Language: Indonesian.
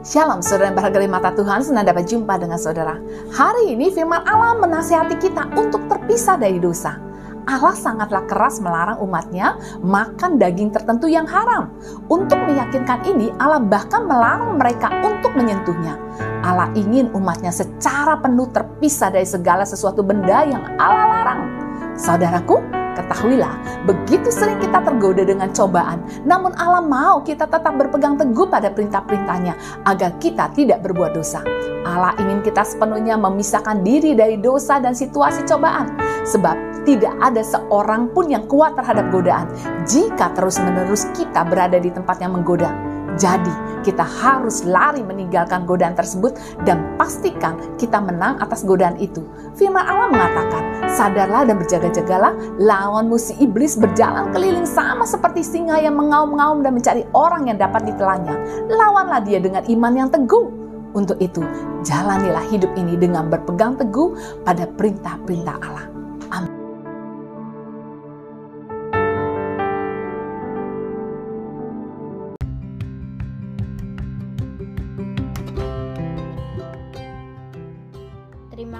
Shalom saudara yang berharga mata Tuhan, senang dapat jumpa dengan saudara. Hari ini firman Allah menasihati kita untuk terpisah dari dosa. Allah sangatlah keras melarang umatnya makan daging tertentu yang haram. Untuk meyakinkan ini, Allah bahkan melarang mereka untuk menyentuhnya. Allah ingin umatnya secara penuh terpisah dari segala sesuatu benda yang Allah larang. Saudaraku, Ketahuilah, begitu sering kita tergoda dengan cobaan, namun Allah mau kita tetap berpegang teguh pada perintah-perintahnya agar kita tidak berbuat dosa. Allah ingin kita sepenuhnya memisahkan diri dari dosa dan situasi cobaan, sebab tidak ada seorang pun yang kuat terhadap godaan jika terus-menerus kita berada di tempat yang menggoda. Jadi, kita harus lari meninggalkan godaan tersebut dan pastikan kita menang atas godaan itu. Firman Allah mengatakan, sadarlah dan berjaga-jagalah, lawan musuh iblis berjalan keliling sama seperti singa yang mengaum-ngaum dan mencari orang yang dapat ditelannya. Lawanlah dia dengan iman yang teguh. Untuk itu, jalanilah hidup ini dengan berpegang teguh pada perintah-perintah Allah.